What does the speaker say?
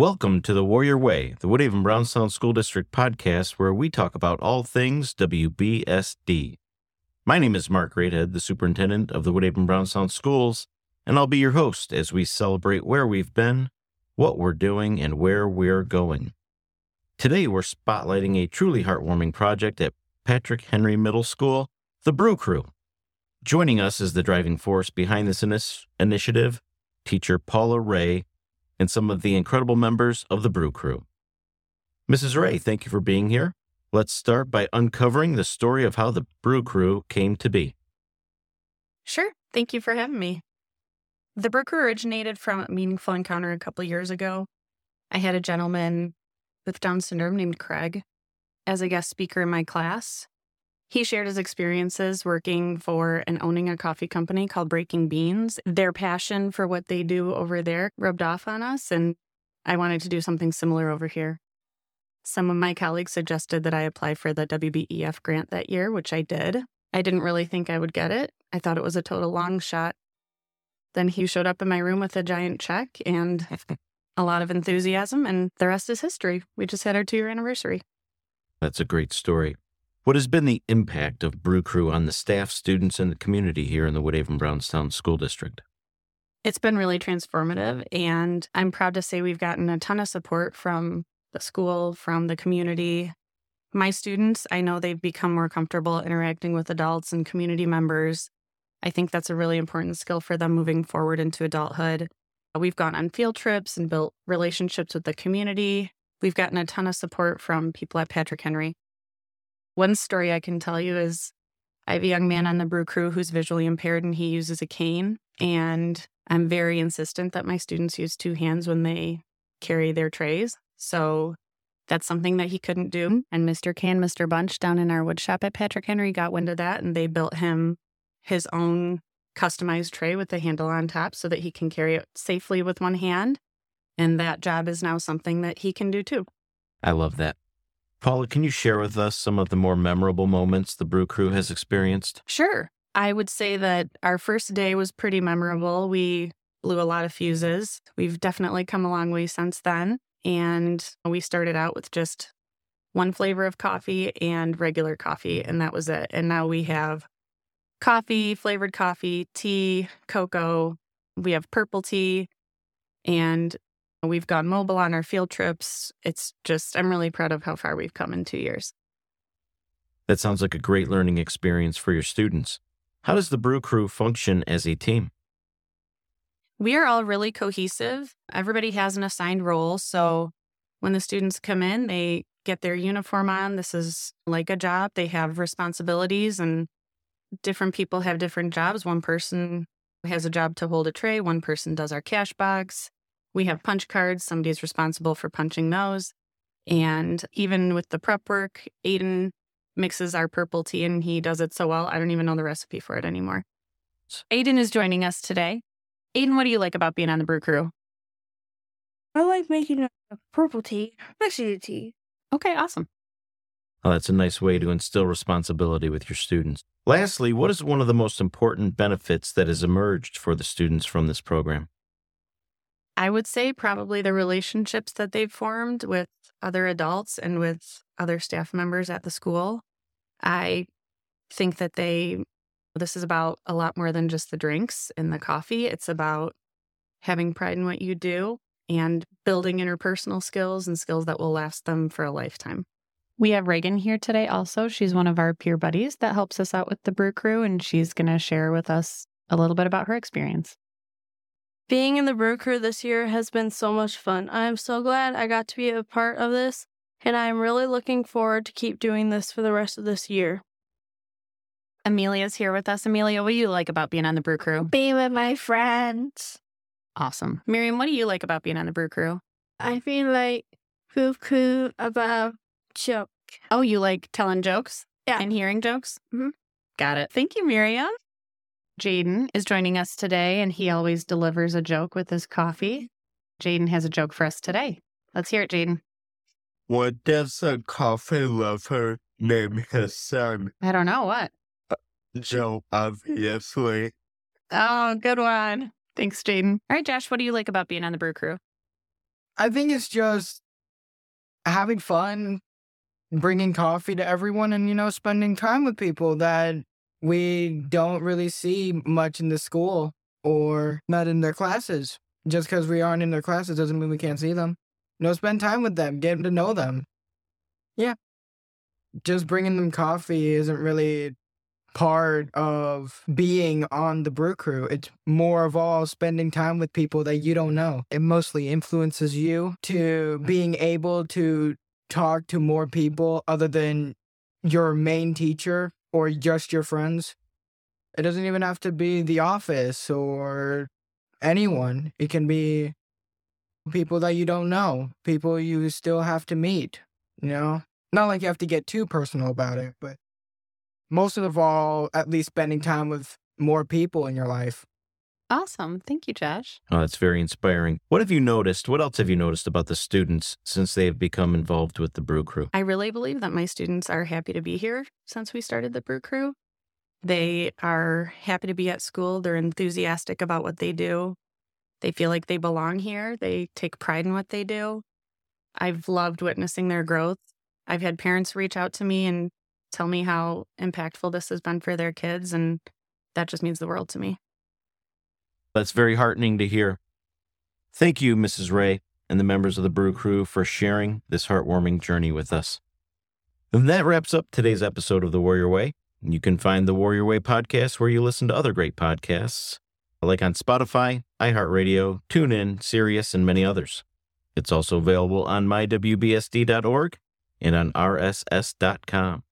Welcome to the Warrior Way, the Woodhaven Brownstown School District podcast, where we talk about all things WBSD. My name is Mark Greathead, the superintendent of the Woodhaven Brownstown Schools, and I'll be your host as we celebrate where we've been, what we're doing, and where we're going. Today, we're spotlighting a truly heartwarming project at Patrick Henry Middle School, the Brew Crew. Joining us is the driving force behind this initiative, teacher Paula Ray, and some of the incredible members of the Brew Crew. Mrs. Ray, thank you for being here. Let's start by uncovering the story of how the Brew Crew came to be. Sure. Thank you for having me. The Brew Crew originated from a meaningful encounter a couple years ago. I had a gentleman with Down syndrome named Craig as a guest speaker in my class. He shared his experiences working for and owning a coffee company called Breaking Beans. Their passion for what they do over there rubbed off on us, and I wanted to do something similar over here. Some of my colleagues suggested that I apply for the WBEF grant that year, which I did. I didn't really think I would get it. I thought it was a total long shot. Then he showed up in my room with a giant check and a lot of enthusiasm, and the rest is history. We just had our two year anniversary. That's a great story. What has been the impact of Brew Crew on the staff, students, and the community here in the Woodhaven Brownstown School District? It's been really transformative, and I'm proud to say we've gotten a ton of support from the school, from the community. My students, I know they've become more comfortable interacting with adults and community members. I think that's a really important skill for them moving forward into adulthood. We've gone on field trips and built relationships with the community. We've gotten a ton of support from people at Patrick Henry. One story I can tell you is I have a young man on the brew crew who's visually impaired and he uses a cane. And I'm very insistent that my students use two hands when they carry their trays. So that's something that he couldn't do. And Mr. Can, Mr. Bunch down in our wood shop at Patrick Henry got wind of that and they built him his own customized tray with the handle on top so that he can carry it safely with one hand. And that job is now something that he can do too. I love that. Paula, can you share with us some of the more memorable moments the Brew Crew has experienced? Sure. I would say that our first day was pretty memorable. We blew a lot of fuses. We've definitely come a long way since then. And we started out with just one flavor of coffee and regular coffee, and that was it. And now we have coffee, flavored coffee, tea, cocoa. We have purple tea, and We've gone mobile on our field trips. It's just, I'm really proud of how far we've come in two years. That sounds like a great learning experience for your students. How does the Brew Crew function as a team? We are all really cohesive. Everybody has an assigned role. So when the students come in, they get their uniform on. This is like a job. They have responsibilities, and different people have different jobs. One person has a job to hold a tray, one person does our cash box. We have punch cards. Somebody's responsible for punching those. And even with the prep work, Aiden mixes our purple tea and he does it so well. I don't even know the recipe for it anymore. Aiden is joining us today. Aiden, what do you like about being on the brew crew? I like making a purple tea, especially the tea. Okay, awesome. Well, that's a nice way to instill responsibility with your students. Lastly, what is one of the most important benefits that has emerged for the students from this program? I would say probably the relationships that they've formed with other adults and with other staff members at the school. I think that they, this is about a lot more than just the drinks and the coffee. It's about having pride in what you do and building interpersonal skills and skills that will last them for a lifetime. We have Reagan here today also. She's one of our peer buddies that helps us out with the brew crew, and she's going to share with us a little bit about her experience. Being in the brew crew this year has been so much fun. I am so glad I got to be a part of this, and I am really looking forward to keep doing this for the rest of this year. Amelia's here with us. Amelia, what do you like about being on the brew crew? Being with my friends. Awesome. Miriam, what do you like about being on the brew crew? I feel like brew crew about joke. Oh, you like telling jokes? Yeah. And hearing jokes? Mhm. Got it. Thank you, Miriam. Jaden is joining us today, and he always delivers a joke with his coffee. Mm-hmm. Jaden has a joke for us today. Let's hear it, Jaden. What does a coffee lover name his son? I don't know what. Uh, Joe, obviously. Oh, good one. Thanks, Jaden. All right, Josh, what do you like about being on the brew crew? I think it's just having fun, bringing coffee to everyone, and, you know, spending time with people that we don't really see much in the school or not in their classes. Just because we aren't in their classes doesn't mean we can't see them. Know, spend time with them, get to know them. Yeah. Just bringing them coffee isn't really part of being on the brew crew. It's more of all spending time with people that you don't know. It mostly influences you to being able to talk to more people other than your main teacher or just your friends. It doesn't even have to be the office or anyone. It can be people that you don't know, people you still have to meet, you know? Not like you have to get too personal about it, but most of all, at least spending time with more people in your life. Awesome. Thank you, Josh. Oh, that's very inspiring. What have you noticed? What else have you noticed about the students since they have become involved with the Brew Crew? I really believe that my students are happy to be here since we started the Brew Crew. They are happy to be at school. They're enthusiastic about what they do. They feel like they belong here. They take pride in what they do. I've loved witnessing their growth. I've had parents reach out to me and tell me how impactful this has been for their kids, and that just means the world to me. That's very heartening to hear. Thank you, Mrs. Ray, and the members of the Brew Crew for sharing this heartwarming journey with us. And that wraps up today's episode of The Warrior Way. You can find the Warrior Way podcast where you listen to other great podcasts, like on Spotify, iHeartRadio, TuneIn, Sirius, and many others. It's also available on mywbsd.org and on rss.com.